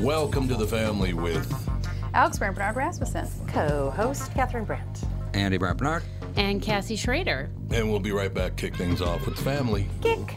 Welcome to the family with Alex Brandt Bernard Rasmussen. Co-host Catherine Brandt. Andy Brandt Bernard. And Cassie Schrader. And we'll be right back. Kick things off with the family. Kick.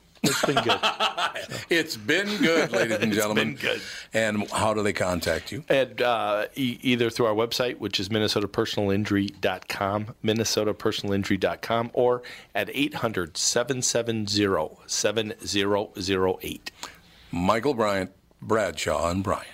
It's been good. it's been good, ladies and gentlemen. It's been good. And how do they contact you? And uh, e- either through our website, which is minnesotapersonalinjury.com, minnesotapersonalinjury.com, or at 800-770-7008. Michael Bryant, Bradshaw, and Bryant.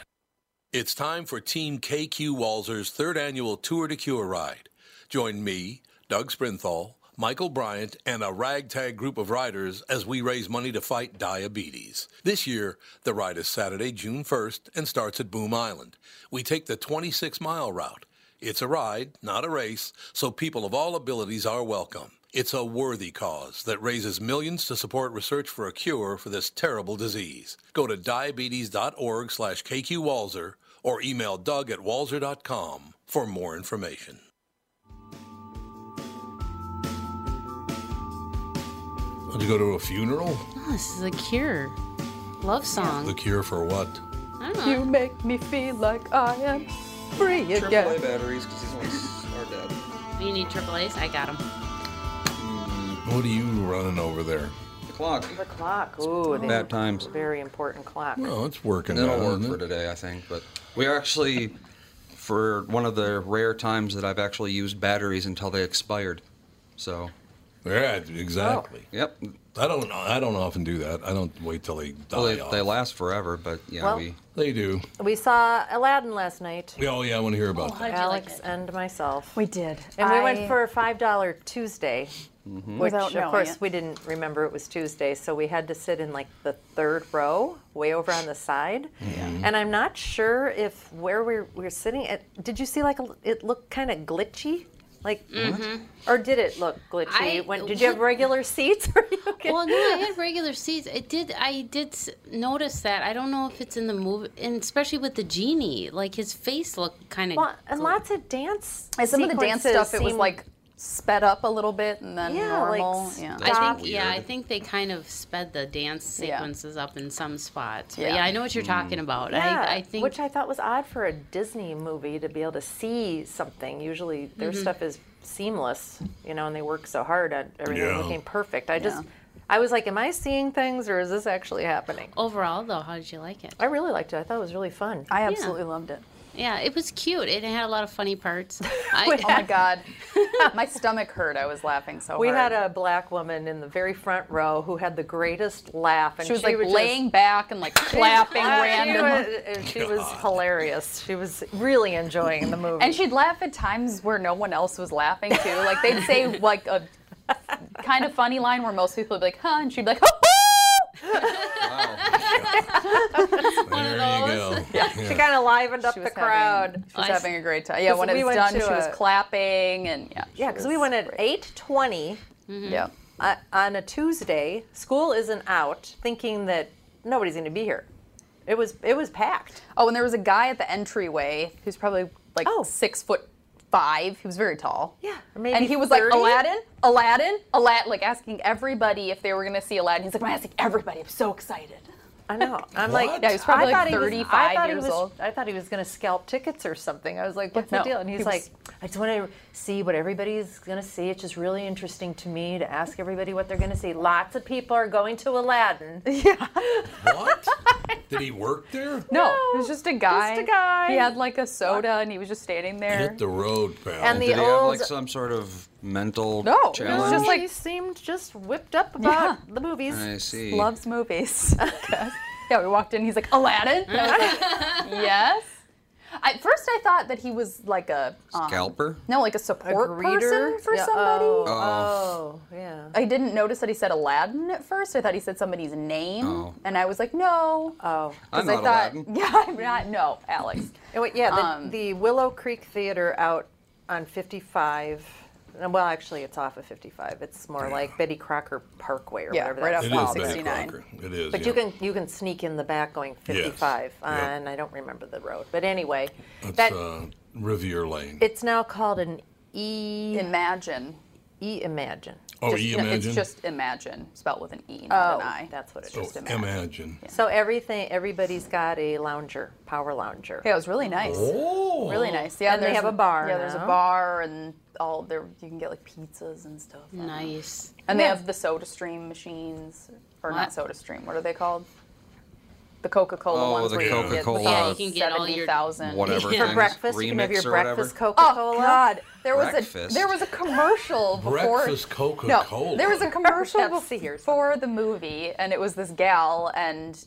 It's time for Team KQ Walser's third annual Tour de Cure ride. Join me, Doug Sprinthal, Michael Bryant, and a ragtag group of riders as we raise money to fight diabetes. This year, the ride is Saturday, June 1st, and starts at Boom Island. We take the 26 mile route. It's a ride, not a race, so people of all abilities are welcome. It's a worthy cause that raises millions to support research for a cure for this terrible disease. Go to diabetes.org slash kqwalser or email doug at walser.com for more information. Did you go to a funeral? Oh, this is a cure. Love song. The cure for what? I don't know. You make me feel like I am free AAA again. batteries because these ones are dead. You need triple A's? I got them. Hmm. What are you running over there? The clock. The clock. Ooh, the Bad times. very important clock. Well, it's working. It'll work isn't for today, I think. But we are actually, for one of the rare times that I've actually used batteries until they expired. So, Yeah, oh, exactly. yep. I don't. I don't often do that. I don't wait till they die Well, they, off. they last forever, but yeah, Well- we. They do. We saw Aladdin last night. Oh yeah, I want to hear about oh, that. Alex like and myself. We did. and we went for a five dollar Tuesday, mm-hmm. which Without of course it. we didn't remember it was Tuesday, so we had to sit in like the third row, way over on the side. Mm-hmm. And I'm not sure if where we we're, we were sitting. It, did you see like a, it looked kind of glitchy? Like, mm-hmm. or did it look glitchy? I- when, did you have regular seats? Or okay? Well, no, I had regular seats. It did. I did notice that. I don't know if it's in the movie, and especially with the genie, like his face looked kind of. Well, and lots of dance. And some of the dance stuff, it was seemed- like sped up a little bit and then Yeah, normal. s- yeah. I stop. think, yeah, I think they kind of sped the dance Yeah. sequences up in some spots. But Yeah. yeah, I know what you're talking about. Yeah, I, I think which I thought was odd for a Disney movie to be able to see something. Usually their Mm-hmm. stuff is seamless, you know, and they work so hard at everything Yeah. looking perfect. I just, I was like, am I seeing things or is this actually happening? Overall, though, how did you like it? I really liked it. I thought it was really fun. I absolutely loved it. Yeah, it was cute. It had a lot of funny parts. I, Oh my god, my stomach hurt. I was laughing so We hard. We had a black woman in the very front row who had the greatest laugh, and she was like would laying just, back and like clapping Ah, randomly. She was, she was hilarious. She was really enjoying the movie. And she'd laugh at times where no one else was laughing too. Like they'd say like a kind of funny line where most people would be like, "Huh," and she'd be like, There you go. she kind of livened up the crowd. Having, she was I s- having a great time. Yeah, when we it was done, to she was clapping and yeah. yeah, because we went at great. eight twenty Yeah. uh, on a Tuesday. School isn't out, thinking that nobody's going to be here. It was it was packed. Oh, and there was a guy at the entryway who's probably like Oh. six foot five. He was very tall. Yeah, maybe and he was 30? like Aladdin, Aladdin, Aladdin, like asking everybody if they were gonna see Aladdin. He's like, I'm asking everybody. I'm so excited. I know. I'm What? like, Yeah, he was probably I like thought he was- 35 I he years was- old. I thought he was going to scalp tickets or something. I was like, what's no, the deal? And he he's was- like, I just want to see what everybody's going to see. It's just really interesting to me to ask everybody what they're going to see. Lots of people are going to Aladdin. What? Did he work there? No, it was just a guy. Just a guy. He had like a soda and he was just standing there. Hit the road, pal. And the Did he have old like some sort of mental No, it was challenge? just like- he seemed just whipped up about the movies. I see. Loves movies. yeah, we walked in. He's like Aladdin. And I was like, yes. At first, I thought that he was like a um, Scalper? no, like a A support greeter person for Yeah, somebody. Oh, Oh. oh, yeah. I didn't notice that he said Aladdin at first. I thought he said somebody's name, Oh. and I was like, no. Oh. I'm 'Cause I not thought, Aladdin. yeah, I'm not. No, Alex. Oh, yeah, the, Um, the Willow Creek Theater out on 55. Well, actually, it's off of 55. It's more like Betty Crocker Parkway or Yeah, whatever right that's off is called. Betty 69. Crocker. It is. But yeah. you can you can sneak in the back going 55, Yep. and I don't remember the road. But anyway, That's that uh, Rivier Lane. it's now called an E Imagine. E Imagine. oh, Just- you no, imagine? It's just imagine, spelled with an E, not Oh, an I. that's what it oh, is. just imagine. imagine. So everything everybody's got a lounger, power lounger. Yeah, it was really nice. Oh. Really nice. Yeah, And they have a bar Yeah, there's a bar and all there. You can get like pizzas and stuff. nice. And they have the Soda Stream machines, or not What? Soda Stream. What are they called? The Coca-Cola Oh, ones the where you can get Coca-Cola- like Yeah, you can get all your- 70,000. Whatever Yeah. For things, breakfast, you can have your breakfast Coca-Cola. Oh God! There was a there was a commercial before Breakfast Coca-Cola. No, there was a commercial Pepsi or before the movie, and it was this gal, and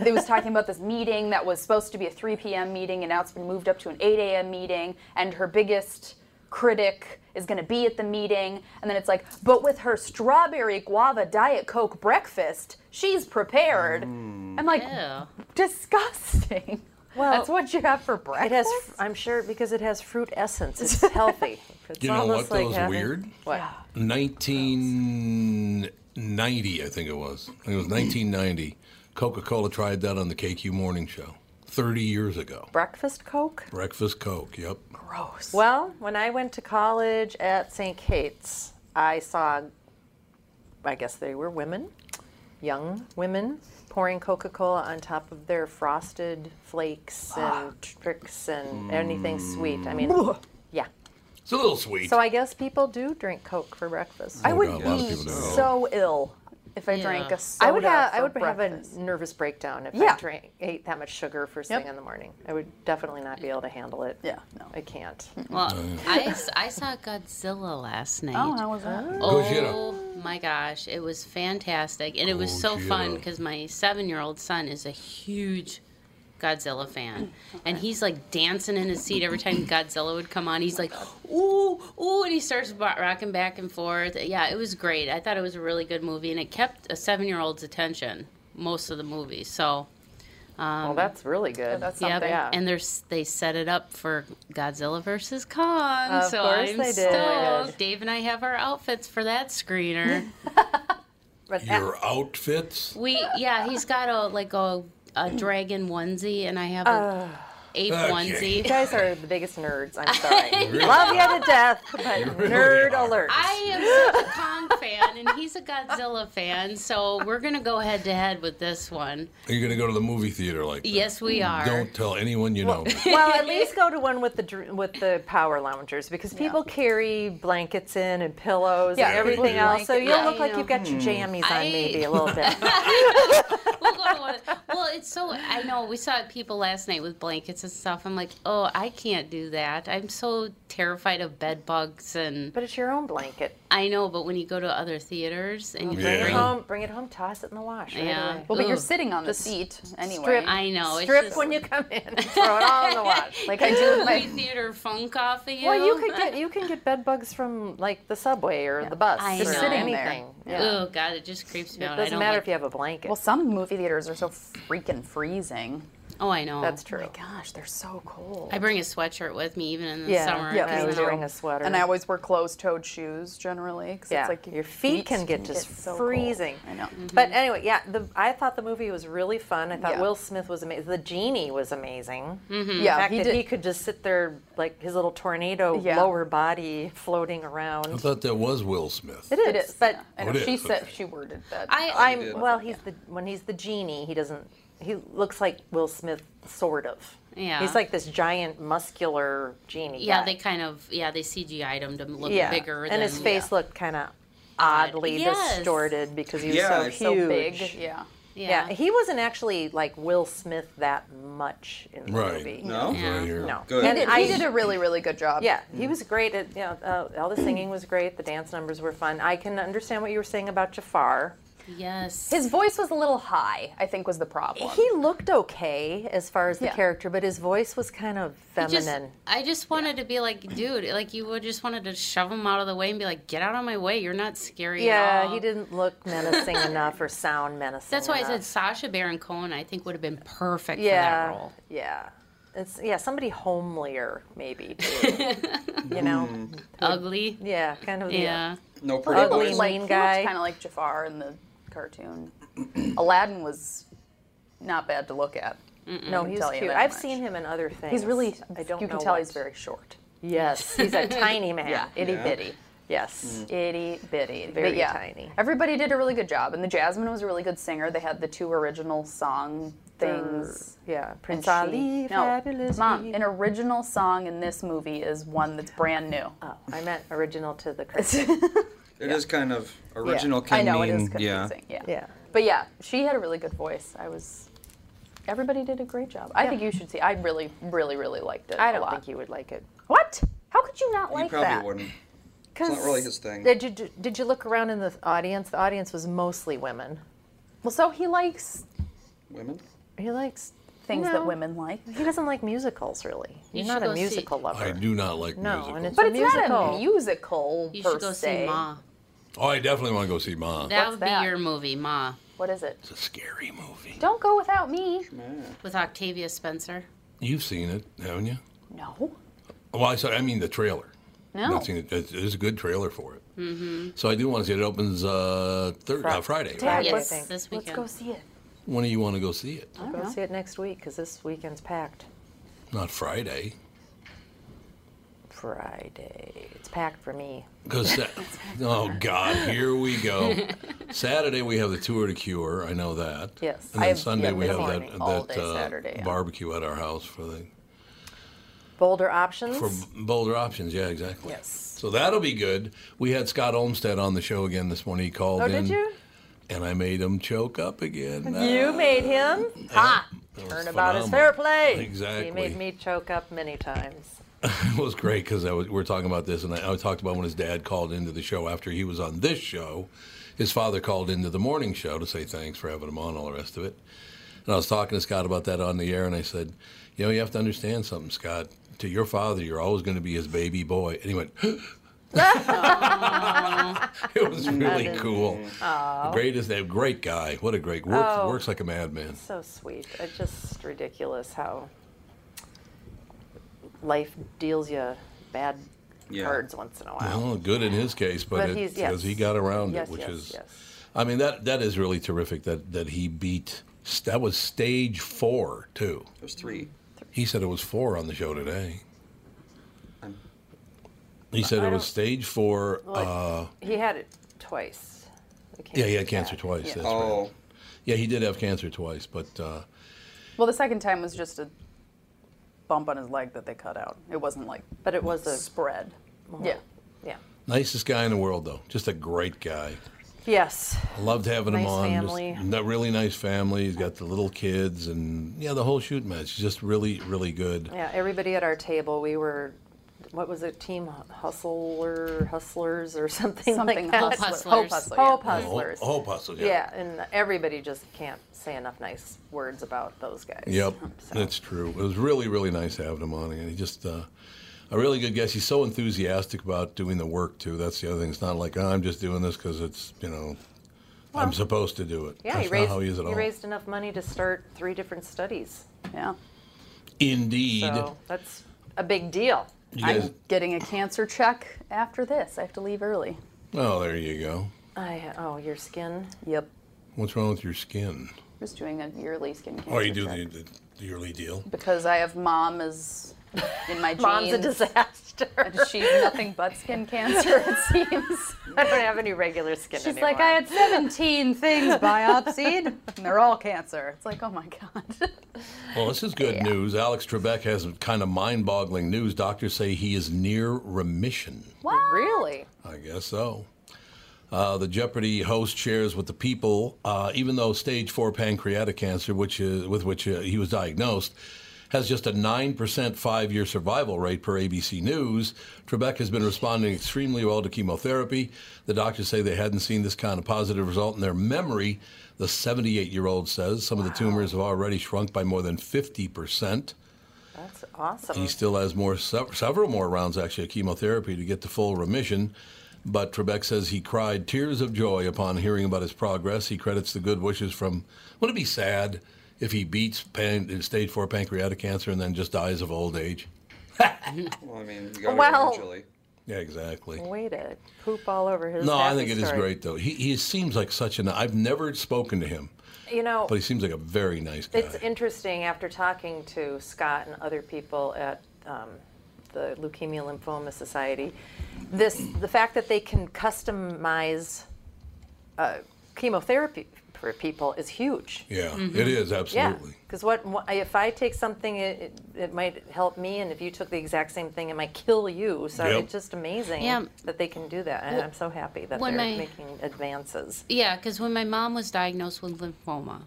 they was talking about this meeting that was supposed to be a 3 p.m. meeting, and now it's been moved up to an 8 a.m. meeting, and her biggest critic is going to be at the meeting, and then it's like, but with her strawberry guava diet coke breakfast, she's prepared. Mm. I'm like, Ew. disgusting. Well, that's what you have for breakfast. It breakfast. has, I'm sure, because it has fruit essence. It's healthy. It's You know what almost though like is weird? What? 1990, I think it was. I think it was 1990. Coca-Cola tried that on the KQ Morning Show 30 years ago. Breakfast Coke? Breakfast Coke. Yep. Gross. Well, when I went to college at St. Kate's, I saw, I guess they were women, young women, pouring Coca Cola on top of their frosted flakes ah. and tricks and anything sweet. I mean, mm. yeah. It's a little sweet. So I guess people do drink Coke for breakfast. Oh, I Oh, would God, a lot of be people do. so ill if I Yeah. drank a soda I would have I would breakfast. have a nervous breakdown if Yeah. I drank ate that much sugar first Yep. thing in the morning. I would definitely not be able to handle it. Yeah, no. I can't. Well, I, s- I saw Godzilla last night. Oh, how was that? Oh. Gojira. Oh my gosh, it was fantastic. And it was so fun because my seven year old son is a huge Godzilla fan. Mm, and he's like dancing in his seat every time Godzilla would come on. He's like, ooh, ooh, and he starts rocking back and forth. Yeah, it was great. I thought it was a really good movie and it kept a seven year old's attention most of the movie. So. Um, well, that's really good. that's Yep. something. Yeah. And there's they set it up for Godzilla versus Kong. Of so course I'm they did. stoked. Dave and I have our outfits for that screener. But Your outfits. we yeah, he's got a like a, a dragon onesie and I have a ape Okay. onesie. You guys are the biggest nerds. I'm sorry. Love you to death, but nerd are. alert. I am such a Kong fan, and he's a Godzilla fan, so we're gonna go head to head with this one. Are you going to go to the movie theater like that? Yes, we are. Don't tell anyone you know. well, at least go to one with the with the power loungers because people carry blankets in and pillows Yeah, and everything everybody else. So you'll yeah, look I like know. you've got your hmm. jammies on maybe a little bit. We'll go to one. Well, it's so. I know we saw people last night with blankets and stuff. I'm like, oh, I can't do that. I'm so terrified of bed bugs, and but it's your own blanket. I know. But when you go to other theaters and you Bring it home. Bring it home. Toss it in the wash. Right Yeah. away. Well, but you're sitting on the Just seat anyway. strip- I know. Strip it's just, when you come in. Throw it all in the wash. like I do with my movie theater funk off of you. Well, you could get you can get bed bugs from like the subway or the bus I or know. Sitting there. Yeah. Oh God, it just creeps me It out. I doesn't don't matter like- if you have a blanket. Well, some movie theaters are so freaking freezing. Oh, I know. That's Oh true. my gosh, they're so cold. I bring a sweatshirt with me even in the Yeah, summer. yeah, 'cause I always now- bring a sweater. and I always wear closed-toed shoes generally because yeah, it's like your feet can get just so cold. freezing. I know. Mm-hmm. But anyway, yeah, the, I thought the movie was really fun. I thought Yeah. Will Smith was amazing. The genie was amazing. Mm-hmm. Yeah, The fact he that did. he could just sit there like his little tornado Yeah. lower body floating around. I thought that was Will Smith. It is, it is, but yeah. Oh, it she is, said okay. she worded that. I, I'm well. He's the when he's the genie. He doesn't. He looks like Will Smith, sort of. Yeah. He's like this giant, muscular genie. yeah, guy. they kind of yeah they CGI'd him to look bigger. yeah. bigger. and his than- face looked kind of oddly Yes. distorted because he was Yeah, so huge. so big. Yeah. Yeah. he wasn't actually like Will Smith that much in the Right. movie. No? That's what No. Good. He And did, I- he did a really, really good job. Yeah, he was great at you know uh, all the singing was great. The dance numbers were fun. I can understand what you were saying about Jafar. Yes. His voice was a little high, I think was the problem. He looked okay as far as the Yeah. character, but his voice was kind of I just, feminine. I just wanted to be like, dude, like you would just wanted to shove him out of the way and be like, get out of my way. You're not scary at yeah, all. he didn't look menacing enough or sound menacing. That's why I said Sacha Baron Cohen. I think would have been perfect yeah, for that role. yeah. It's yeah, somebody homelier maybe too. you know, Ugly. yeah, kind of Yeah. No He pretty Ugly looked boys. like, mean he guy. kind of like Jafar in the cartoon. Aladdin was not bad to look at. No, he's tell cute. I've much. seen him in other things. He's really. I don't you can know tell what. he's very short. Yes, he's a tiny man. Yeah, itty Yeah. bitty. Yes. Mm. Itty bitty. Very but yeah, tiny. Everybody did a really good job, and the Jasmine was a really good singer. They had the two original song er, things. Yeah, and Prince she- Ali, no, fabulous. Mom, me. an original song in this movie is one that's brand new. Oh, I meant original to the cartoon. It is kind of original I can know mean it is yeah. confusing. Yeah. yeah. But yeah, she had a really good voice. I was. Everybody did a great job. I think you should see. I really, really, really liked it. I don't lot. think you would like it. What? How could you not He like probably that? wouldn't. It's not really his thing. Did you did you look around in the audience? The audience was mostly women. Well, so he likes Women? He likes things No. that women like. He doesn't like musicals really. You He's should not a go see- musical lover. I do not like No, musicals. and it's But a it's musical. not a musical You per should go se. see Ma. Oh, I definitely want to go see Ma. That What's would that? be your movie, Ma, What is it? It's a scary movie. Don't go without me. with Octavia Spencer. You've seen it, haven't you? No. Well, I saw. I mean the trailer. No. Not seen it. It's, it's a good trailer for it. Mm-hmm. So I do want to see it. It opens uh, thir- uh, Friday. Yeah, right? I Yes, think. this Let's go see it. When do you want to go see it? I'll go see it next week because this weekend's packed. Not Friday. Friday. It's packed for me. Because oh God, here we go. Saturday we have the Tour de Cure. I know that. Yes. And I then have- Sunday yeah, we have morning, that that day uh, Saturday, yeah. barbecue at our house for the Boulder options. for Boulder Options. Yeah, exactly. yes. So that'll be good. We had Scott Olmstead on the show again this morning. He called Oh, in. did you? And I made him choke up again. You made him hot. That was Turnabout is fair play. Exactly. He made me choke up many times. it was great because we were talking about this, and I, I talked about when his dad called into the show after he was on this show. His father called into the morning show to say thanks for having him on, all the rest of it. And I was talking to Scott about that on the air, and I said, You know, you have to understand something, Scott. To your father, you're always going to be his baby boy. And he went, It was really cool. Greatest, great guy. What a great works, Oh. works like a madman. So sweet. It's just ridiculous how life deals you bad Yeah. cards once in a while. Well, good in his case, but, But it, he's- because he got around Yes, it, which yes, is, yes. I mean, that that is really terrific that that he beat. That was stage four too. There's three. He said it was four on the show today. He said I it was stage four. Like, Uh, he had it twice. Yeah, he had cancer back. twice. Yeah. That's Oh, right. Yeah, he did have cancer twice, but uh, Well, the second time was just a bump on his leg that they cut out. It wasn't like But it was a spread. Yeah. yeah. nicest guy in the world, though. Just a great guy. Yes. Loved having him Nice on. family. Just really nice family. He's got the little kids and yeah, the whole shoot match. Just really, really good. Yeah, everybody at our table, we were, what was it, Team Hustler, Hustlers or something, Something like that? Hope hustler. Hustlers. Hope hustler. Hope. Hustlers. Whole puzzle, yeah. yeah, and everybody just can't say enough nice words about those guys. Yep, So- that's true. It was really, really nice having him on, and he just uh, a really good guest. He's so enthusiastic about doing the work too. That's the other thing. It's not like oh, I'm just doing this because it's you know I'm supposed to do it. Yeah, That's he raised, how he is at he all. raised enough money to start three different studies. Yeah. Indeed. So that's a big deal. Guys, I'm getting a cancer check after this. I have to leave early. oh, there you go. I, oh, your skin. Yep. What's wrong with your skin? Just doing a yearly skin cancer Oh, you do the, the, the yearly deal. because I have mom is in my genes. Mom's a disaster. And she's nothing but skin cancer, it seems. I don't have any regular skin She's anymore. like, I had 17 things biopsied, and they're all cancer. It's like, oh my God. Well, this is good news. Alex Trebek has kind of mind-boggling news. Doctors say he is near remission. Really? I guess so. Uh, the Jeopardy host shares with the people, uh, even though stage four pancreatic cancer, which is with which uh, he was diagnosed, has just a nine percent five-year survival rate per ABC News. Trebek has been responding extremely well to chemotherapy. The doctors say they hadn't seen this kind of positive result in their memory. The 78-year-old says some of the tumors have already shrunk by more than 50 percent. That's awesome. He still has more, several more rounds actually of chemotherapy to get to full remission. But Trebek says he cried tears of joy upon hearing about his progress. He credits the good wishes from. Wouldn't it be sad if he beats pan, stage four pancreatic cancer and then just dies of old age? well, I mean, you got Well- eventually. Yeah, exactly. Way to poop all over his. No, I think it is story. great though. He he seems like such an. I've never spoken to him, You know, but he seems like a very nice guy. it's interesting after talking to Scott and other people at um, the Leukemia Lymphoma Society. This the fact that they can customize uh, chemotherapy for people is huge. yeah, it is Yeah, absolutely. because what, what if I take something, it, it, it might help me, and if you took the exact same thing, it might kill you. So Yep. it's just amazing Yeah. that they can do that, and I'm so happy that they're my- making advances. Yeah, because when my mom was diagnosed with lymphoma,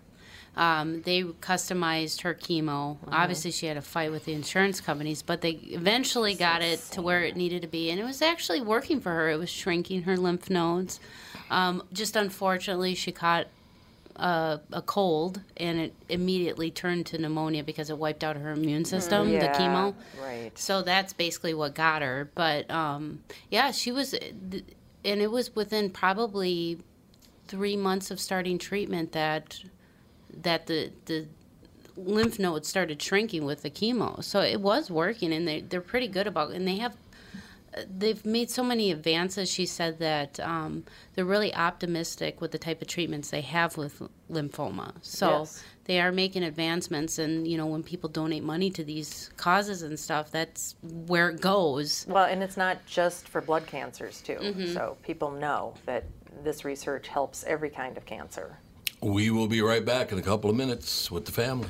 um, they customized her chemo. Obviously, she had a fight with the insurance companies, but they eventually got it to where it needed to be, and it was actually working for her. It was shrinking her lymph nodes. Um, just unfortunately, she caught a, a cold, and it immediately turned to pneumonia because it wiped out her immune system, Yeah, the chemo. right. So that's basically what got her. But um, yeah, she was, and it was within probably three months of starting treatment that that the the lymph nodes started shrinking with the chemo. So it was working, and they they're pretty good about, and they have. They've made so many advances. She said that um, they're really optimistic with the type of treatments they have with lymphoma. So Yes. they are making advancements, and you know when people donate money to these causes and stuff, that's where it goes. Well, and it's not just for blood cancers too. Mm-hmm. So people know that this research helps every kind of cancer. We will be right back in a couple of minutes with the family.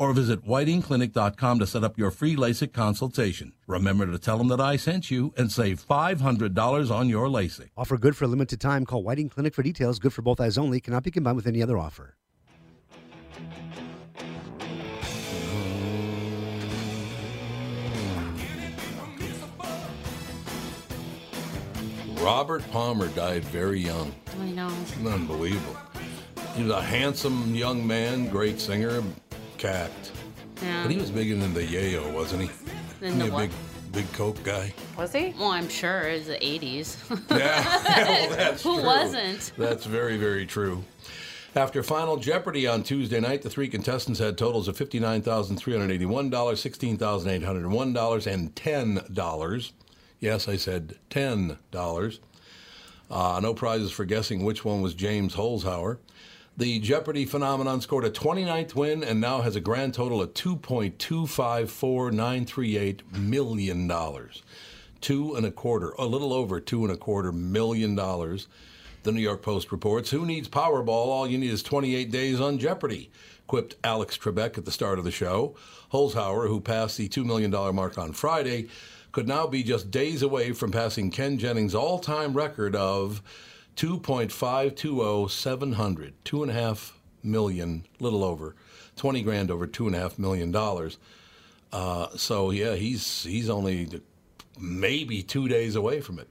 or visit whitingclinic.com to set up your free LASIK consultation. Remember to tell them that I sent you and save $500 on your LASIK. Offer good for a limited time. Call Whiting Clinic for details. Good for both eyes only. Cannot be combined with any other offer. Robert Palmer died very young. I know. Unbelievable. He was a handsome young man, great singer, cacked. Yeah. But he was bigger than the yayo, wasn't he? In Wasn't the he a what? big, big coke guy? Was he? Well, I'm sure it was the 80s. Yeah, well, that's Who true. wasn't? That's very, very true. After Final Jeopardy on Tuesday night, the three contestants had totals of $59,381, $16,801, and $10. Yes, I said $10. Uh, no prizes for guessing which one was James Holzhauer. The Jeopardy phenomenon scored a 29th win and now has a grand total of $2.254938 million. Two and a quarter, a little over two and a quarter million dollars. The New York Post reports Who needs Powerball? All you need is 28 days on Jeopardy, quipped Alex Trebek at the start of the show. Holzhauer, who passed the $2 million mark on Friday, could now be just days away from passing Ken Jennings' all time record of 2.520700, two and a half million, little over, 20 grand over two and a half million dollars. Uh, so yeah, he's he's only maybe two days away from it.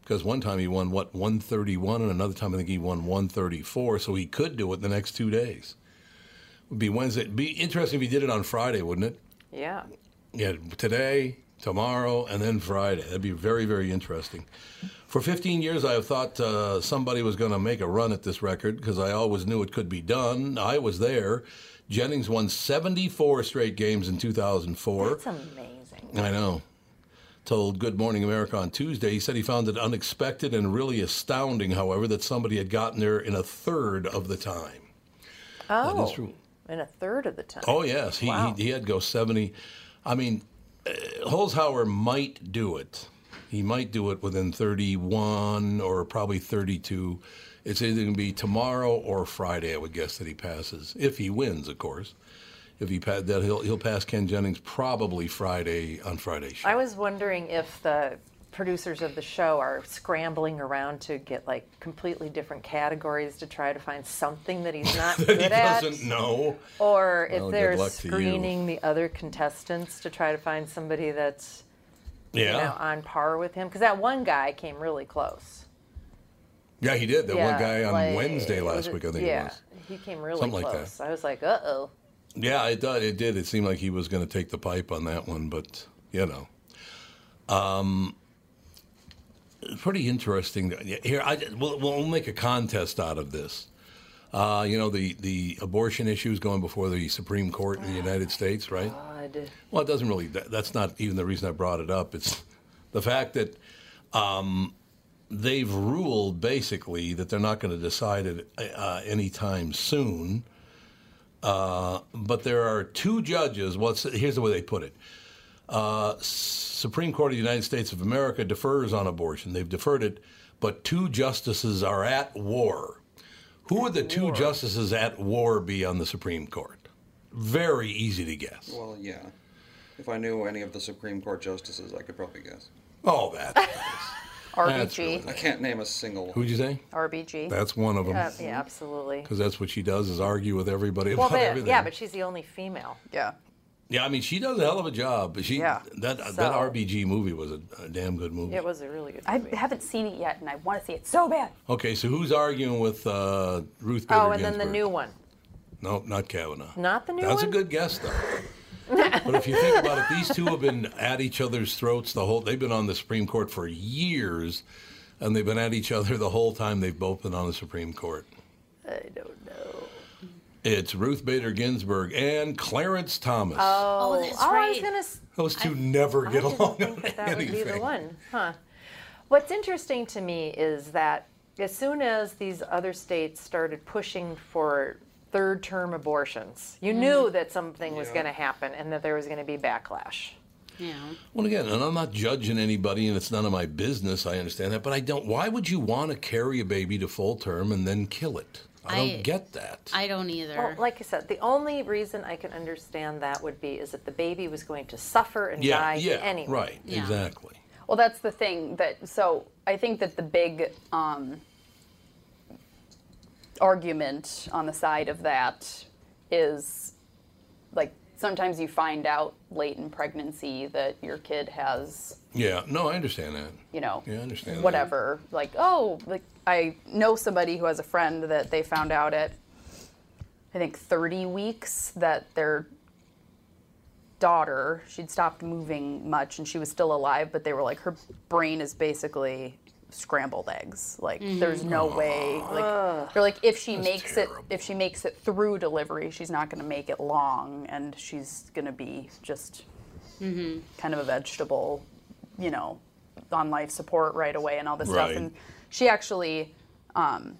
Because one time he won what 131, and another time I think he won 134. So he could do it the next two days. Would be Wednesday. Be interesting if he did it on Friday, wouldn't it? Yeah. Yeah, today, tomorrow, and then Friday. That'd be very, very interesting. For 15 years, I have thought uh, somebody was going to make a run at this record because I always knew it could be done. I was there. Jennings won 74 straight games in 2004. That's amazing. I know. Told Good Morning America on Tuesday, he said he found it unexpected and really astounding, however, that somebody had gotten there in a third of the time. Oh. That is true. In a third of the time. Oh yes, he Wow. he, he had to go seventy. I mean, uh, Holzhauer might do it. He might do it within thirty-one or probably thirty-two. It's either going to be tomorrow or Friday. I would guess that he passes if he wins, of course. If he pa- that he'll he'll pass Ken Jennings probably Friday on Friday. Show. I was wondering if the producers of the show are scrambling around to get like completely different categories to try to find something that he's not that good he at. doesn't know. Or if good they're luck to you. screening the other contestants to try to find somebody that's Yeah, you know, on par with him. Because that one guy came really close. yeah, he did. That yeah, one guy on like, Wednesday last it- week, I think yeah, it was. Yeah, he came really Something like that. I was like, uh oh. Yeah, it did. It did. It seemed like he was going to take the pipe on that one, but you know, um, pretty interesting. Here, I, we'll, we'll make a contest out of this. Uh, you know, the the abortion issue is going before the Supreme Court in the United States, right? God. Well, it doesn't really. That, that's not even the reason I brought it up. It's the fact that um, they've ruled basically that they're not going to decide it uh, anytime soon. Uh, but there are two judges. What's here's the way they put it: uh, Supreme Court of the United States of America defers on abortion. They've deferred it, but two justices are at war. Who would the two justices at war be on the Supreme Court? Very easy to guess. Well, yeah. If I knew any of the Supreme Court justices, I could probably guess. Oh, that. That's really RBG. I can't name a single one. Who'd you say? RBG. That's one of them. Uh, yeah, absolutely. Because that's what she does is argue with everybody Well, about but, everything. yeah, but she's the only female. yeah. Yeah, I mean, she does a hell of a job. But she Yeah. that that RBG movie was a, a damn good movie. It was a really good I haven't seen it yet, and I want to see it so bad. Okay, so who's arguing with uh, Ruth Bader oh, and then the new one. No, not Kavanaugh. Not the new That's one? a good guess, though. but if you think about it, these two have been at each other's throats the whole. They've been on the Supreme Court for years, and they've been at each other the whole time they've both been on the Supreme Court. I don't know. It's Ruth Bader Ginsburg and Clarence Thomas. Oh, oh that's oh, I was right. gonna. Those two never I get didn't along think on that that would be the one, huh? What's interesting to me is that as soon as these other states started pushing for third term abortions, you knew that something was going to happen and that there was going to be backlash. Yeah. Well, again, and I'm not judging anybody, and it's none of my business. I understand that, but I don't. Why would you want to carry a baby to full term and then kill it? I don't get that. I don't either. Well, like I said, the only reason I can understand that would be is that the baby was going to suffer and yeah, die yeah, anyway. right, Yeah. exactly. Well, that's the thing that so I think that the big um, argument on the side of that is like sometimes you find out late in pregnancy that your kid has Yeah, no, I understand that. you know Yeah, I understand that. whatever like oh like I know somebody who has a friend that they found out at I think 30 weeks that their daughter she'd stopped moving much and she was still alive but they were like her brain is basically scrambled eggs. Like mm. there's no way like they're like if she makes it if she makes it through delivery she's not going to make it long and she's going to be just mm-hmm. kind of a vegetable you know on life support right away and all this Right. stuff and she actually um,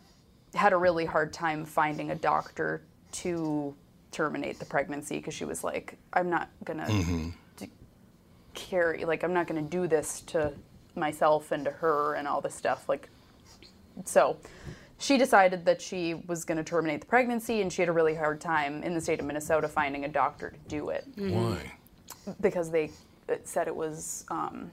had a really hard time finding a doctor to terminate the pregnancy because she was like i'm not going to mm-hmm. carry like i'm not going to do this to myself and to her and all this stuff like so she decided that she was going to terminate the pregnancy and she had a really hard time in the state of minnesota finding a doctor to do it Why? because they said it was um,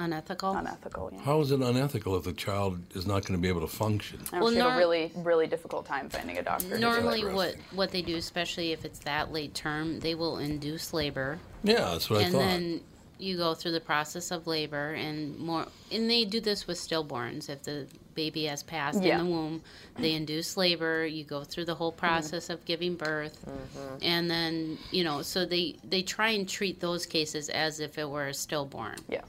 Unethical. unethical yeah. How is it unethical if the child is not going to be able to function? And Well, she had nor- a really really difficult time finding a doctor Normally, what what they do, especially if it's that late term, they will induce labor, Yeah, that's what I and thought. then you go through the process of labor and more. And they do this with stillborns. If the baby has passed Yeah. in the womb, they induce labor. You go through the whole mm-hmm. process of giving birth, mm-hmm. and then you know. So they they try and treat those cases as if it were a stillborn. yeah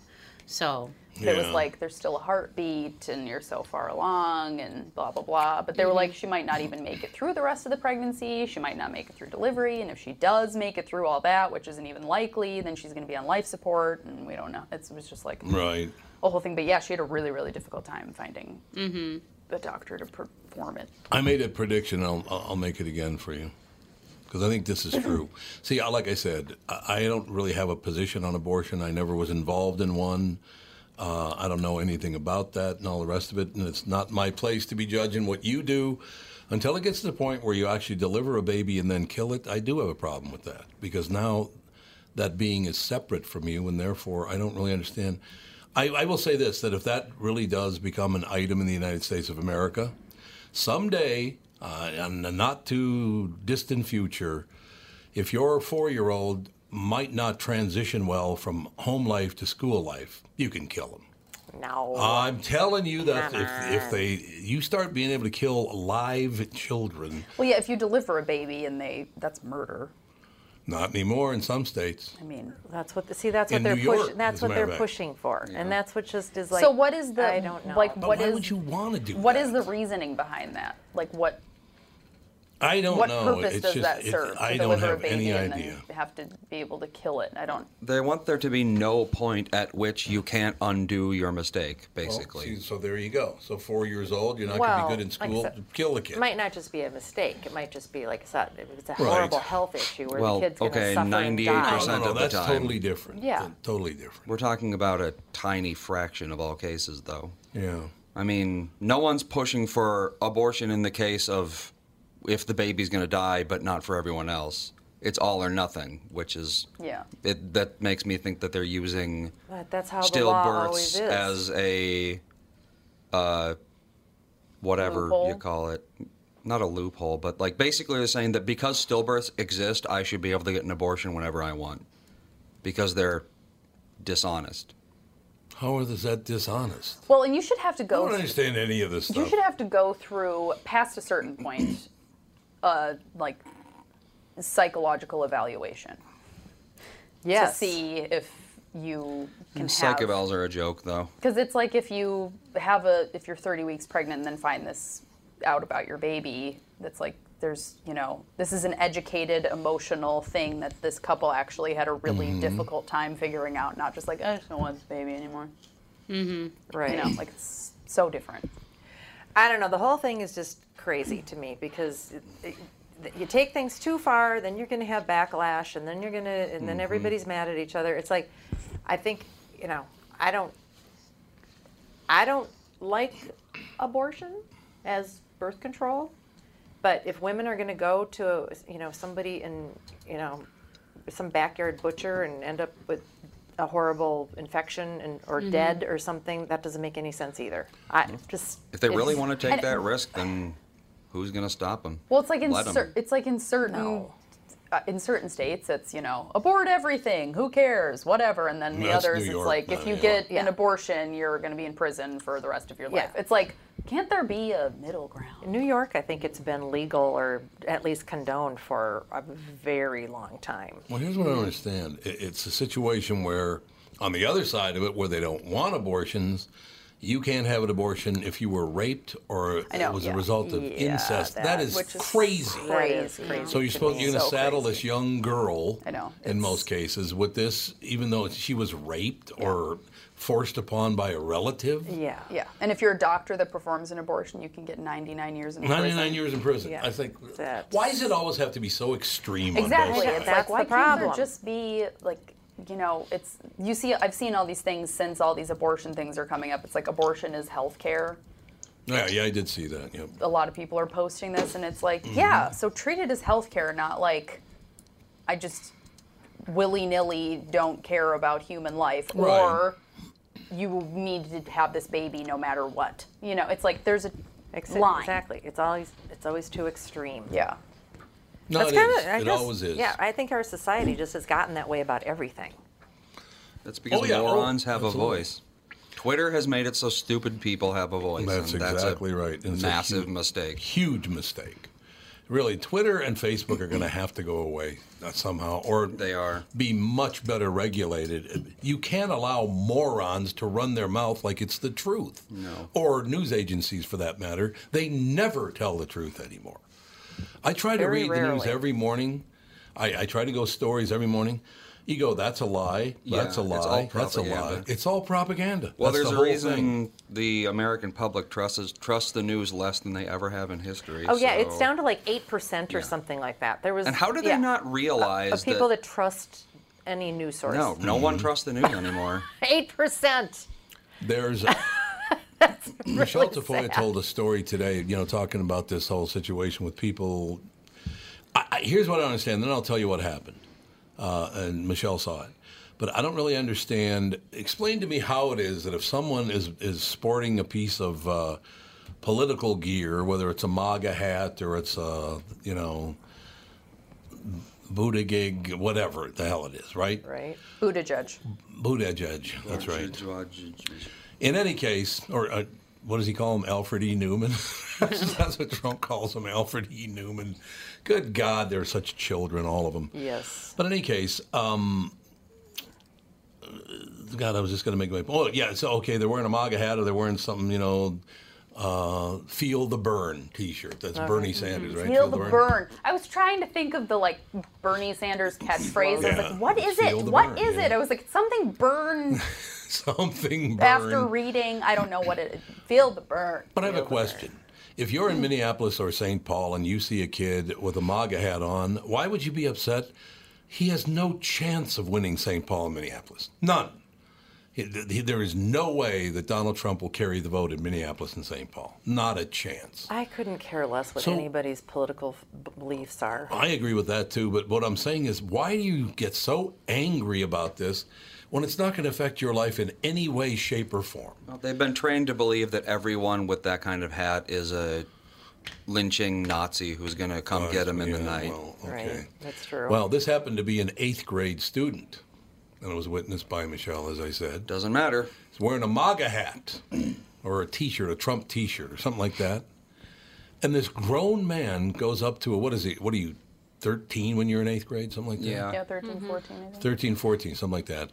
So it was like there's still a heartbeat and you're so far along and blah blah blah but they were mm-hmm. like she might not even make it through the rest of the pregnancy she might not make it through delivery and if she does make it through all that which isn't even likely then she's going to be on life support and we don't know it's, it was just like right. a whole thing but yeah she had a really really difficult time finding mm-hmm. a doctor to perform it I made a prediction. I'll, I'll I'll make it again for you because I think this is true. See, I- like I said, I, I don't really have a position on abortion. I never was involved in one. Uh, I don't know anything about that and all the rest of it, and it's not my place to be judging what you do. Until it gets to the point where you actually deliver a baby and then kill it, I do have a problem with that because now that being is separate from you, and therefore I don't really understand. I, I will say this: that if that really does become an item in the United States of America, someday, uh, in the not too distant future, if your four-year-old might not transition well from home life to school life, you can kill them. No. I'm telling you that if, if they you start being able to kill live children, well yeah if you deliver a baby and they that's murder not anymore in some states. i mean That's what. The, see, that's In what they're York, pushing. That's what they're pushing for, and that's what just is like. so what is the I don't know. like But what why is would you want to do what that? is the reasoning behind that like what I don't what know. What purpose it's does just, that it- serve I to don't have a baby any and idea. then have to be able to kill it i don't They want there to be no point at which you can't undo your mistake, Well, basically. see, so there you go. So four years old, you're not well, going to be good in like school. said, kill the kid. It might not just be a mistake. It might just be like I said, it's a Right. horrible health issue where Well, the kid's going to okay, suffer and 98% die. no, no, no, of the that's time. totally different. Yeah. Th- totally different. We're talking about a tiny fraction of all cases, though. Yeah. I mean, no one's pushing for abortion in the case of if the baby's going to die, but not for everyone else. It's all or nothing, which is Yeah. It, that makes me think that they're using But that's how the law always stillbirths as a uh, whatever you call it. Not a loophole, but like basically they're saying that because stillbirths exist, I should be able to get an abortion whenever I want because they're dishonest. How is that dishonest? well and you should have to go. I don't understand any of this stuff. You should have to go through past a certain point, uh, like psychological evaluation Yes. to see if you can Psych have evals are a joke, though. because it's like if you have a if you're 30 weeks pregnant and then find this out about your baby that's like there's you know this is an educated emotional thing that this couple actually had a really Mm-hmm. difficult time figuring out not just like i just don't want this baby anymore Mm-hmm. Right. you know like it's so different I don't know. The whole thing is just crazy to me because it, it, you take things too far, then you're going to have backlash, and then you're going to, and then mm-hmm. everybody's mad at each other. It's like, I think, you know, I don't, I don't like abortion as birth control, but if women are going to go to, you know, somebody in, you know, some backyard butcher and end up with a horrible infection and or dead or something, that doesn't make any sense either. I just If they really want to take that risk, then who's going to stop them? well it's like in cer- it's like in certain uh, in certain states it's you know abort everything who cares whatever and then the That's others New it's like if you yeah. get an abortion you're going to be in prison for the rest of your life Yeah. it's like can't there be a middle ground In New York, I think it's been legal or at least condoned for a very long time. Well, here's what I understand. It's a situation where, on the other side of it, where they don't want abortions, you can't have an abortion if you were raped or know, it was yeah. a result of Yeah, incest. that- that is, which is crazy. That is Crazy. crazy. So you're supposed you're going to So saddle crazy. this young girl. I know, In it's- most cases, with this, even though she was raped or forced upon by a relative. Yeah. Yeah, and if you're a doctor that performs an abortion, you can get 99 years in 99 prison. years in prison. Yeah. I think. That's- Why does it always have to be so extreme? on both Exactly. sides? It's That's like why the can't problem. there just be like you know, it's you see I've seen all these things since all these abortion things are coming up. It's like abortion is health care. Yeah, yeah, I did see that. Yeah. A lot of people are posting this and it's like, Mm-hmm. yeah, so treat it as health care, not like I just willy-nilly don't care about human life Right. or you need to have this baby no matter what. You know, it's like there's a Ex- line. Exactly. It's always it's always too extreme. Yeah. No, That's it kind is. of. I it guess, always is. Yeah, I think our society just has gotten that way about everything. That's because Oh, yeah. Oh, morons have a voice. Twitter has made it so stupid people have a voice. That's and exactly a right. It's a massive huge- mistake. Huge mistake. Really, Twitter and Facebook are going to have to go away uh, somehow, or They are. be much better regulated. You can't allow morons to run their mouth like it's the truth. No. Or news agencies, for that matter, they never tell the truth anymore. I try to Very read the news every morning. I, I try to go stories every morning. You go, that's a lie. Yeah, that's a lie. that's a lie. It's all propaganda. Well, That's there's the a reason thing. the American public trusts trust the news less than they ever have in history. Oh yeah, it's down to like eight percent or Yeah. something like that. There was. And how do they yeah, not realize uh, of people that? that trust any news source? no, no one mm-hmm. trusts the news anymore. Eight percent. There's Michelle Tafoya told a story today, you know, talking about this whole situation with people. I, I, here's what I don't understand, then I'll tell you what happened. Uh, and Michelle saw it. But I don't really understand. Explain to me how it is that if someone is, is sporting a piece of uh, political gear, whether it's a MAGA hat or it's a, you know, Buddha gig, whatever the hell it is, right? Right. Buddha judge. Buddha judge, that's right. In any case, or uh, what does he call him? Alfred E. Neuman. That's what Trump calls him, Alfred E. Neuman. Good God, they're such children, all of them. Yes. But in any case, um, God, I was just going to make my. Oh, yeah. So okay, they're wearing a MAGA hat, or they're wearing something, you know, uh, "Feel the Burn" T-shirt. That's Bernie Sanders, right? Feel the burn. I was trying to think of the like Bernie Sanders catchphrase. I was Yeah. like, what is Feel it? the What burn, is yeah. it? I was like, something burn. Something burn. After reading, I don't know what it. Feel the burn. But I have a Feel burn. question. If you're in mm-hmm. Minneapolis or St. Paul and you see a kid with a MAGA hat on, why would you be upset? He has no chance of winning St. Paul and Minneapolis. None. He- he- There is no way that Donald Trump will carry the vote in Minneapolis and St. Paul. Not a chance. I couldn't care less what So- anybody's political f- beliefs are. I agree with that too, but what I'm saying is, why do you get so angry about this when it's not going to affect your life in any way, shape, or form? Well, they've been trained to believe that everyone with that kind of hat is a lynching Nazi who's going to come get him in the night. well, Right. That's true. Well, this happened to be an eighth grade student, and it was witnessed by Michelle, as I said. Doesn't matter. He's wearing a MAGA hat or a T-shirt, a Trump T-shirt, or something like that. And this grown man goes up to a what is he? What are you, 13 when you're in eighth grade, something like that. Yeah. Yeah, 13, mm-hmm. 14, I think. 13, 14, something like that.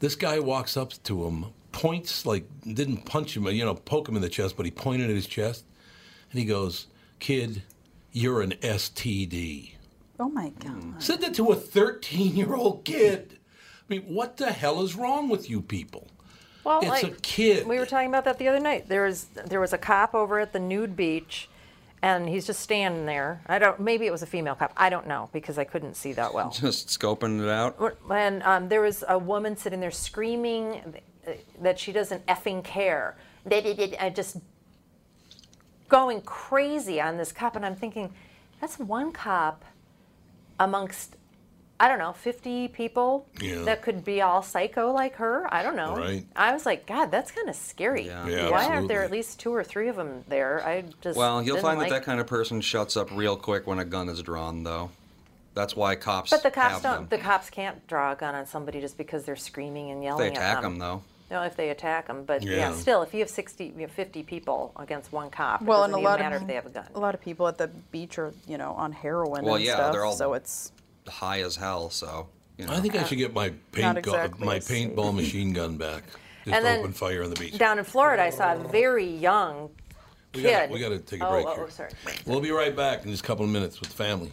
This guy walks up to him, points like didn't punch him, you know, poke him in the chest, but he pointed at his chest, and he goes, "Kid, you're an STD." Oh my God. Mm. Said that to a 13 year old kid. I mean, what the hell is wrong with you people? Well, It's like, a kid. We were talking about that the other night. There was there was a cop over at the nude beach, and he's just standing there. I don't. Maybe it was a female cop. I don't know because I couldn't see that well. Just scoping it out. And um, there was a woman sitting there screaming that she doesn't effing care. I just going crazy on this cop, and I'm thinking, that's one cop amongst. I don't know, 50 people Yeah. that could be all psycho like her. I don't know. Right. I was like, God, that's kind of scary. Yeah. Yeah, Why aren't there at least two or three of them there? I just Well, you'll find like that that kind of person shuts up real quick when a gun is drawn, though. That's why cops. But the cops have don't. Them. The cops can't draw a gun on somebody just because they're screaming and yelling They attack at them. them, though. No, if they attack them, but yeah. Yeah. still, if you have 60, you have 50 people against one cop, Well, it and doesn't a even lot matter of if they have a gun. a lot of people at the beach are, you know, on heroin Well, and yeah, stuff. they're all- so it's High as hell, so. You know. I think I should get my paint gu- my paintball machine gun back. Just And then open fire on the beach. Down in Florida, I saw a very young we kid. gotta, we got to take a oh, break oh, here. oh, sorry. We'll be right back in just a couple of minutes with the family.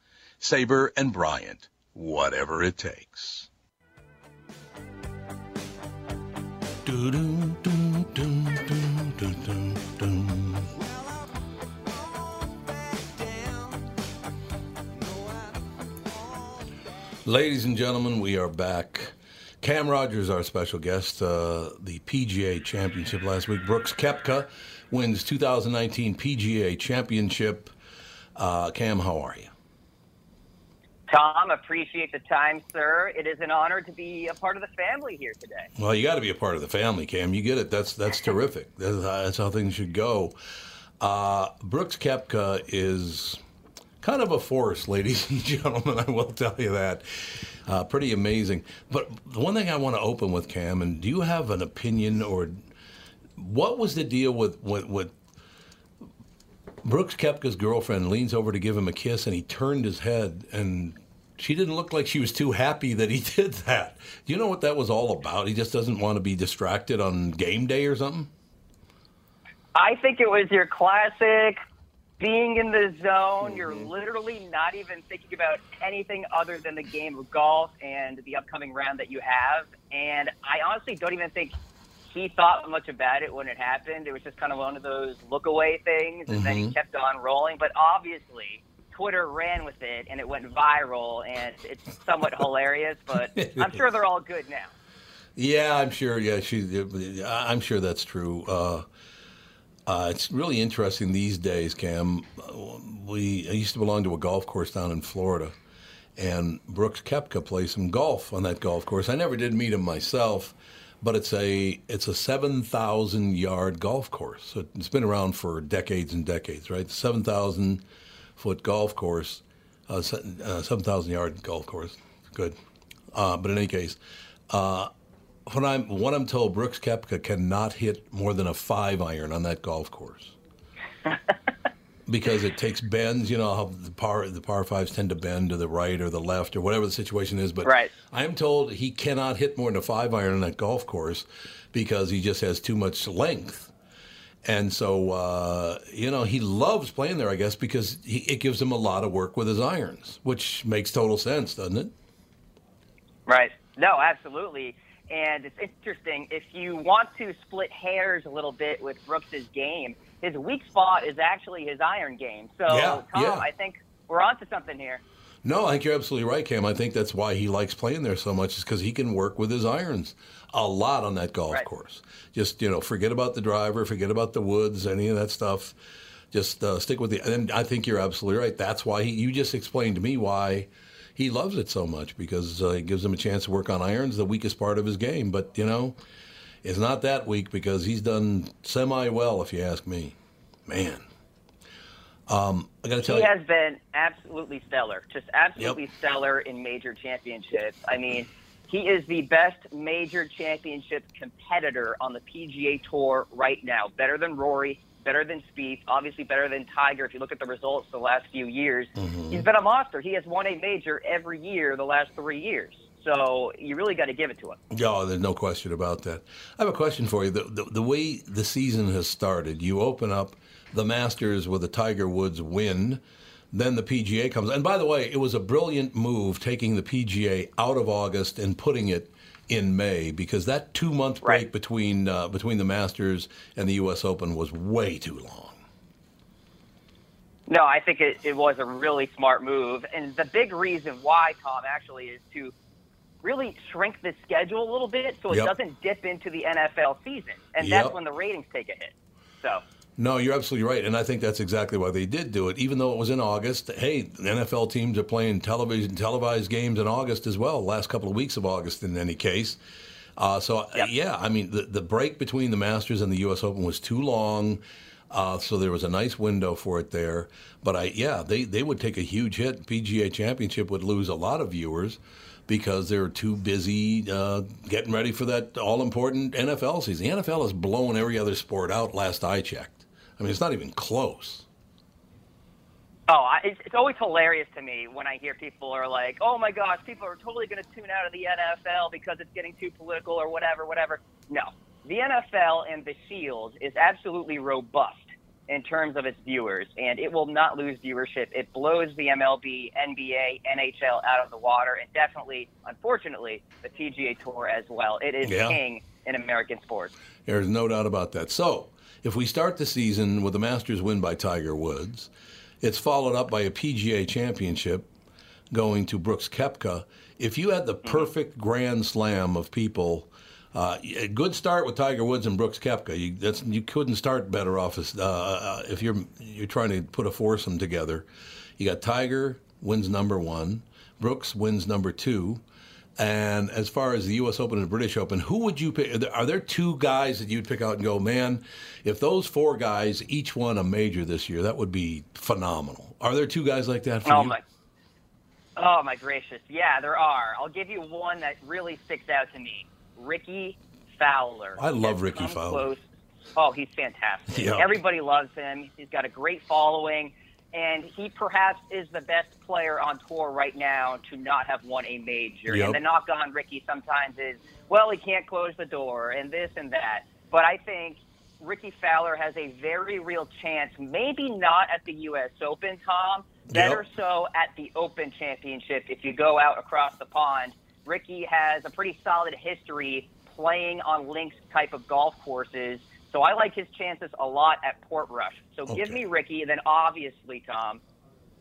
Sabre and Bryant, whatever it takes. Ladies and gentlemen, we are back. Cam Rogers, our special guest, uh, the PGA Championship last week. Brooks Koepka wins 2019 PGA Championship. Uh, Cam, how are you? Tom, appreciate the time, sir. It is an honor to be a part of the family here today. Well, you got to be a part of the family, Cam. You get it. That's that's terrific. That's, how- that's how things should go. Uh, Brooks Koepka is kind of a force, ladies and gentlemen. I will tell you that. Uh, pretty amazing. But the one thing I want to open with, Cam, and do you have an opinion or what was the deal with with, with Brooks Koepka's girlfriend leans over to give him a kiss, and he turned his head, and she didn't look like she was too happy that he did that. Do you know what that was all about? He just doesn't want to be distracted on game day or something. I think it was your classic being in the zone. You're literally not even thinking about anything other than the game of golf and the upcoming round that you have. And I honestly don't even think he thought much about it when it happened. It was just kind of one of those look away things, and then he Mhm. kept on rolling. But obviously, Twitter ran with it, and it went viral, and it's somewhat hilarious. But I'm sure they're all good now. Yeah, I'm sure. Yeah, she. I'm sure that's true. Uh, uh, it's really interesting these days, Cam. We I used to belong to a golf course down in Florida, and Brooks Koepka plays some golf on that golf course. I never did meet him myself, but it's a it's a seven thousand yard golf course. So it's been around for decades and decades, right? Seven thousand foot golf course, uh, uh, seven thousand yard golf course. Good, uh, but in any case, uh, what I'm what I'm told, Brooks Koepka cannot hit more than a five iron on that golf course. because it takes bends. You know how the par the par fives tend to bend to the right or the left or whatever the situation is. But Right. I am told he cannot hit more than a five iron on that golf course because he just has too much length. And so, uh, you know, he loves playing there, I guess, because he, it gives him a lot of work with his irons, which makes total sense, doesn't it? Right. No, absolutely. And it's interesting. If you want to split hairs a little bit with Brooks's game, his weak spot is actually his iron game. So, Yeah, Tom, yeah. I think we're onto something here. No, I think you're absolutely right, Cam. I think that's why he likes playing there so much, is because he can work with his irons a lot on that golf Right. course. Just you know, forget about the driver, forget about the woods, any of that stuff. Just uh, stick with the. And I think you're absolutely right. That's why he. You just explained to me why he loves it so much because uh, it gives him a chance to work on irons, the weakest part of his game. But you know, it's not that weak because he's done semi well, if you ask me. Man, um, I got to tell He you. has been absolutely stellar, just absolutely stellar in major championships. I mean, he is the best major championship competitor on the PGA Tour right now. Better than Rory, better than Spieth, obviously better than Tiger. If you look at the results the last few years, he's been a monster. He has won a major every year the last three years. So you really got to give it to him. Yeah, there's no question about that. I have a question for you. The, the, the way the season has started, you open up the Masters with a Tiger Woods win, then the PGA comes. And by the way, it was a brilliant move taking the PGA out of August and putting it in May because that two month break between uh, between the Masters and the U.S. Open was way too long. No, I think it, it was a really smart move. And the big reason why, Tom, actually, is to really shrink the schedule a little bit so it Yep. doesn't dip into the NFL season. And Yep. that's when the ratings take a hit. So, No, you're absolutely right, and I think that's exactly why they did do it. Even though it was in August, hey, the NFL teams are playing television televised games in August as well. Last couple of weeks of August, in any case. Uh, so uh, yeah, I mean the the break between the Masters and the U.S. Open was too long. Uh, so there was a nice window for it there, but I yeah they, they would take a huge hit. PGA Championship would lose a lot of viewers because they're too busy uh, getting ready for that all important NFL season. The NFL is blowing every other sport out. Last I checked, I mean it's not even close. oh, I, it's, it's always hilarious to me when I hear people are like, oh my gosh, people are totally going to tune out of the NFL because it's getting too political or whatever, whatever. No. The NFL and the Shield is absolutely robust in terms of its viewers, and it will not lose viewership. It blows the MLB, NBA, NHL out of the water, and definitely, unfortunately, the PGA Tour as well. It is Yeah. king in American sports. There's no doubt about that. So, if we start the season with a Masters win by Tiger Woods, it's followed up by a PGA championship going to Brooks Koepka. If you had the perfect grand slam of people, uh, a good start with Tiger Woods and Brooks Koepka. You, you couldn't start better off as, uh, uh, if you're you're trying to put a foursome together. You got Tiger wins number one, Brooks wins number two, and as far as the U.S. Open and British Open, who would you pick? Are there- two guys that you'd pick out and go, man, if those four guys each won a major this year, that would be phenomenal? Are there two guys like that for Oh you? my, oh my gracious! Yeah, there are. I'll give you one that really sticks out to me: Rickie Fowler. I love Rickie Fowler. Close. Oh, he's fantastic. Yeah. Everybody loves him. He's got a great following, and he perhaps is the best player on tour right now to not have won a major. Yep. And the knock on Rickie sometimes is, well, he can't close the door, and this and that. But I think Rickie Fowler has a very real chance, maybe not at the U.S. Open, Tom, better so at the Open Championship. If you go out across the pond, Rickie has a pretty solid history playing on links type of golf courses. So I like his chances a lot at Portrush. So give me Rickie, and then obviously, Tom,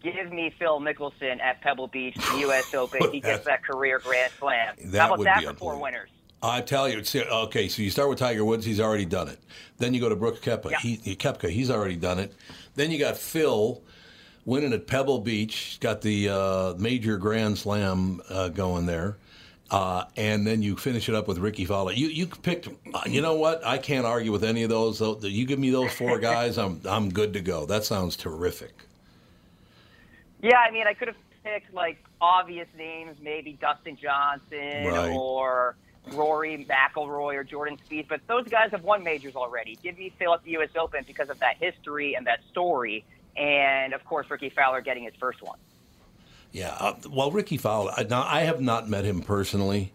give me Phil Mickelson at Pebble Beach, the U.S. Open. He gets that career Grand Slam. That How about would that be for four winners? I tell you, it's, okay. So you start with Tiger Woods; he's already done it. Then you go to Brooks Koepka. Yeah. He, Koepka, he's already done it. Then you got Phil winning at Pebble Beach. Got the uh, major Grand Slam uh, going there. Uh, and then you finish it up with Rickie Fowler. You you picked. Uh, you know what? I can't argue with any of those. You give me those four guys, I'm I'm good to go. That sounds terrific. Yeah, I mean, I could have picked like obvious names, maybe Dustin Johnson Right. or Rory McIlroy or Jordan Spieth, but those guys have won majors already. Give me Phil at the U.S. Open because of that history and that story, and of course Rickie Fowler getting his first one. Yeah. Uh, well, Rickie Fowler. I- Now, I have not met him personally,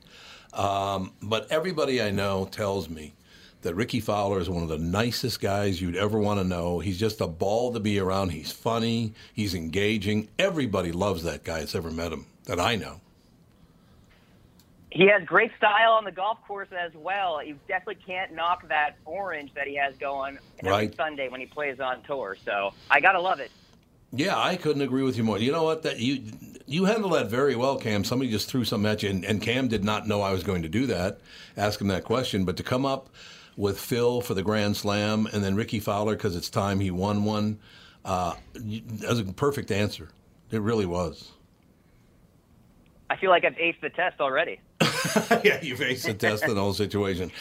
um, but everybody I know tells me that Rickie Fowler is one of the nicest guys you'd ever want to know. He's just a ball to be around. He's funny. He's engaging. Everybody loves that guy that's ever met him that I know. He has great style on the golf course as well. You definitely can't knock that orange that he has going every Right. Sunday when he plays on tour. So I gotta love it. Yeah, I couldn't agree with you more. You know what? That you you handled that very well, Cam. Somebody just threw something at you, and, and Cam did not know I was going to do that, ask him that question. But to come up with Phil for the Grand Slam, and then Rickie Fowler because it's time he won one, uh, that was a perfect answer. It really was. I feel like I've aced the test already. yeah, you face the test in the whole situation.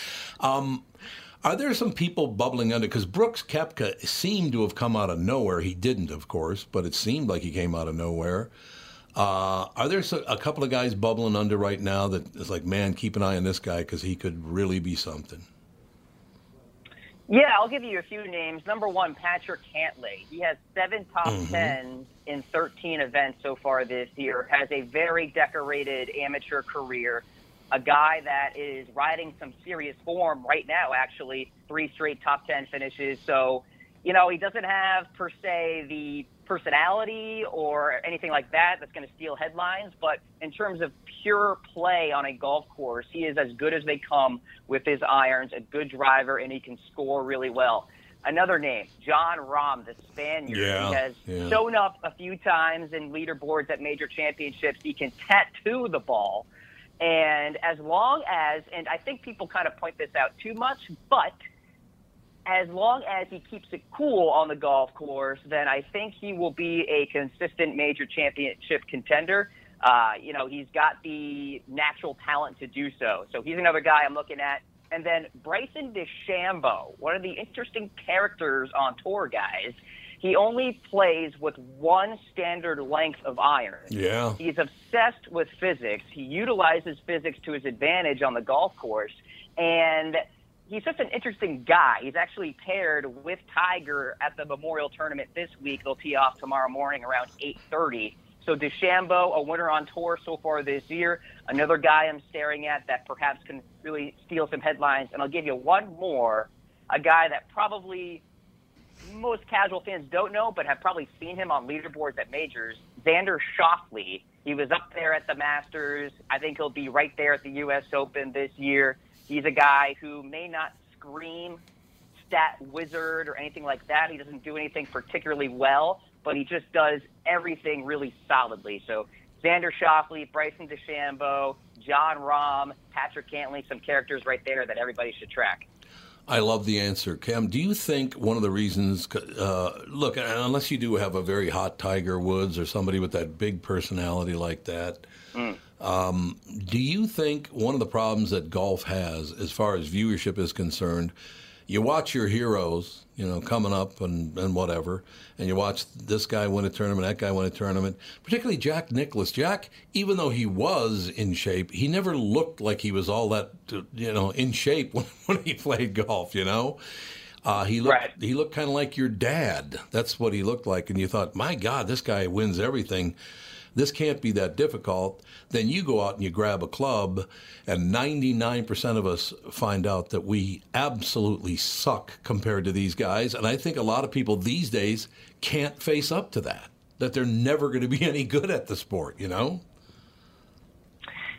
Um, are there some people bubbling under? Because Brooks Koepka seemed to have come out of nowhere. He didn't, of course, but it seemed like he came out of nowhere. Uh, are there a couple of guys bubbling under right now that is like, man, keep an eye on this guy because he could really be something? Yeah, I'll give you a few names. Number one, Patrick Cantlay. He has seven top Mhm. tens in 13 events so far this year. Has a very decorated amateur career. A guy that is riding some serious form right now. Actually, three straight top ten finishes. So, you know, he doesn't have per se the personality or anything like that that's going to steal headlines. But in terms of pure play on a golf course, he is as good as they come with his irons, a good driver, and he can score really well. Another name, Jon Rahm, the Spaniard. Yeah, he has yeah. shown up a few times in leaderboards at major championships. He can tattoo the ball. And as long as, and I think people kind of point this out too much, but as long as he keeps it cool on the golf course, then I think he will be a consistent major championship contender. Uh, you know, he's got the natural talent to do so. So he's another guy I'm looking at. And then Bryson DeChambeau, one of the interesting characters on tour, guys. He only plays with one standard length of iron. Yeah. He's obsessed with physics. He utilizes physics to his advantage on the golf course. And he's just an interesting guy. He's actually paired with Tiger at the Memorial Tournament this week. They'll tee off tomorrow morning around 8:30. So DeChambeau, a winner on tour so far this year. Another guy I'm staring at that perhaps can really steal some headlines. And I'll give you one more, a guy that probably most casual fans don't know, but have probably seen him on leaderboards at majors. Xander Schauffele. He was up there at the Masters. I think he'll be right there at the U.S. Open this year. He's a guy who may not scream stat wizard or anything like that. He doesn't do anything particularly well, but he just does everything really solidly. So Xander Schauffele, Bryson DeChambeau, Jon Rahm, Patrick Cantlay, some characters right there that everybody should track. I love the answer, Cam. Do you think one of the reasons? Uh, look, unless you do have a very hot Tiger Woods or somebody with that big personality like that, um, do you think one of the problems that golf has, as far as viewership is concerned, you watch your heroes, you know, coming up and, and whatever, and you watch this guy win a tournament, that guy win a tournament, particularly Jack Nicklaus. Jack, even though he was in shape, he never looked like he was all that, you know, in shape when, when he played golf, you know? Uh, he looked he looked kind of like your dad. That's what he looked like, and you thought, my God, this guy wins everything. This can't be that difficult. Then you go out and you grab a club, and 99% of us find out that we absolutely suck compared to these guys. And I think a lot of people these days can't face up to that, that they're never going to be any good at the sport, you know?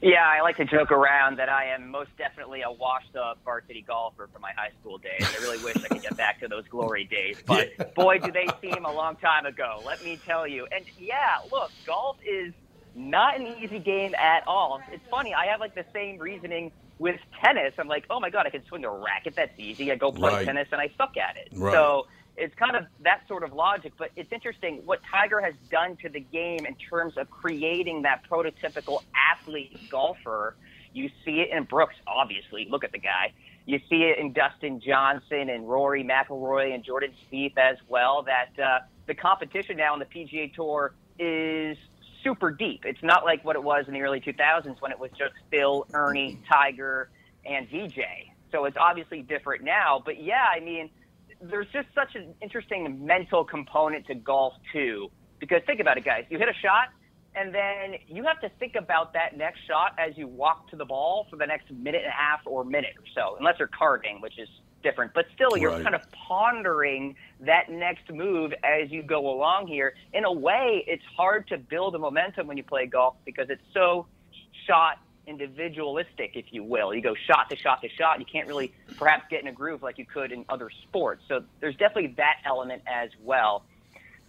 Yeah, I like to joke around that I am most definitely a washed up varsity golfer from my high school days. I really wish I could get back to those glory days, but boy, do they seem a long time ago. Let me tell you. And yeah, look, golf is not an easy game at all. It's funny. I have like the same reasoning with tennis. I'm like, oh my god, I can swing a racket. That's easy. I go play Right. tennis and I suck at it. Right. So it's kind of that sort of logic, but it's interesting what Tiger has done to the game in terms of creating that prototypical athlete golfer. You see it in Brooks, obviously. Look at the guy. You see it in Dustin Johnson and Rory McIlroy and Jordan Spieth as well. That uh, the competition now on the PGA Tour is super deep. It's not like what it was in the early 2000s when it was just Phil, Ernie, Tiger, and Vijay. So it's obviously different now. But yeah, I mean, there's just such an interesting mental component to golf too. Because think about it, guys. You hit a shot, and then you have to think about that next shot as you walk to the ball for the next minute and a half or minute or so, unless you're carding, which is different. But still, you're Right. kind of pondering that next move as you go along here. In a way, it's hard to build a momentum when you play golf because it's so shot individualistic, if you will. You go shot to shot to shot. You can't really perhaps get in a groove like you could in other sports. So there's definitely that element as well.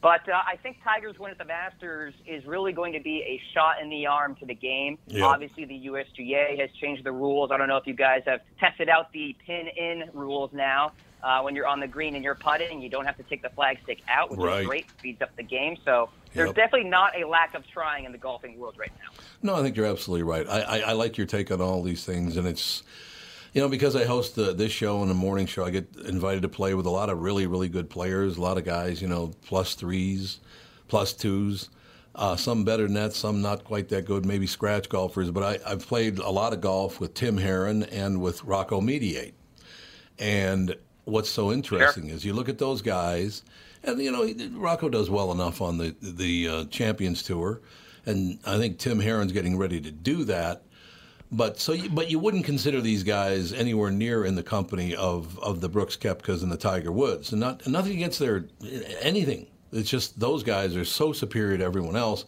But uh, I think Tiger's win at the Masters is really going to be a shot in the arm to the game. Yeah. Obviously, the USGA has changed the rules. I don't know if you guys have tested out the pin in rules now. Uh, when you're on the green and you're putting, you don't have to take the flag stick out, which Right. is great. Speeds up the game. So there's Yep. definitely not a lack of trying in the golfing world right now. No, I think you're absolutely right. I, I, I like your take on all these things, and it's, you know, because I host the, this show and the morning show, I get invited to play with a lot of really, really good players. A lot of guys, you know, plus threes, plus twos. Uh, some better than that, some not quite that good, maybe scratch golfers. But I, I've played a lot of golf with Tim Herron and with Rocco Mediate. And what's so interesting is you look at those guys, and you know Rocco does well enough on the the uh, Champions Tour, and I think Tim Herron's getting ready to do that. But so, you, but you wouldn't consider these guys anywhere near in the company of, of the Brooks Koepkas and the Tiger Woods, and not nothing against their anything. It's just those guys are so superior to everyone else.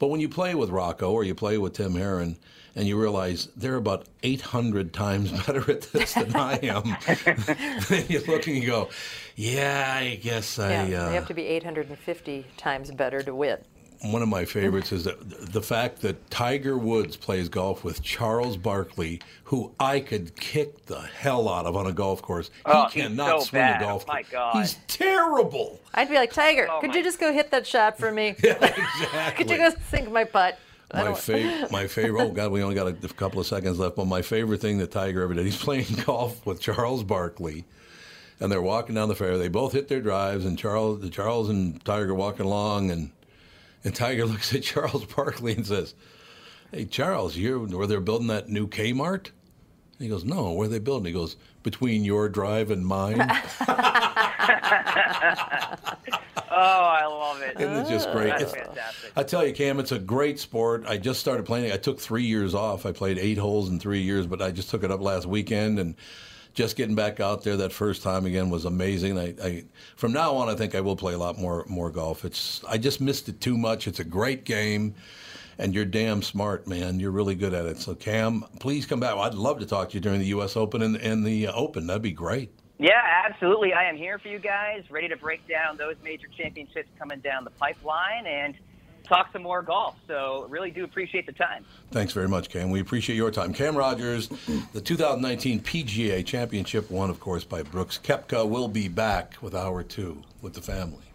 But when you play with Rocco or you play with Tim Herron, and you realize they're about 800 times better at this than I am, then you look and you go, "Yeah, I guess I." Yeah, uh, they have to be 850 times better to win. One of my favorites is that the fact that Tiger Woods plays golf with Charles Barkley, who I could kick the hell out of on a golf course. He Oh, he's cannot so swing bad. a golf oh My course. God. He's terrible. I'd be like, Tiger, Oh, could my- you just go hit that shot for me? yeah, Exactly. could you go sink my putt? My, don't- fa- my favorite. Oh God, we only got a, a couple of seconds left. But my favorite thing that Tiger ever did, he's playing golf with Charles Barkley, and they're walking down the fairway. They both hit their drives, and Charles, Charles and Tiger walking along, and and Tiger looks at Charles Barkley and says, "Hey Charles, you're where they're building that new Kmart?" And he goes, "No, where are they building?" He goes, "Between your drive and mine." Oh, I love it. Isn't it just great? That's It's- fantastic. I tell you, Cam, it's a great sport. I just started playing. I took three years off. I played eight holes in three years, but I just took it up last weekend and just getting back out there that first time again was amazing. I, I from now on, I think I will play a lot more more golf. It's I just missed it too much. It's a great game. And you're damn smart, man. You're really good at it. So, Cam, please come back. I'd love to talk to you during the U.S. Open and, and the uh, Open. That'd be great. Yeah, absolutely. I am here for you guys, ready to break down those major championships coming down the pipeline and talk some more golf. So, really do appreciate the time. Thanks very much, Cam. We appreciate your time. Cam Rogers, the 2019 PGA Championship, won, of course, by Brooks Koepka, will be back with hour two with the family.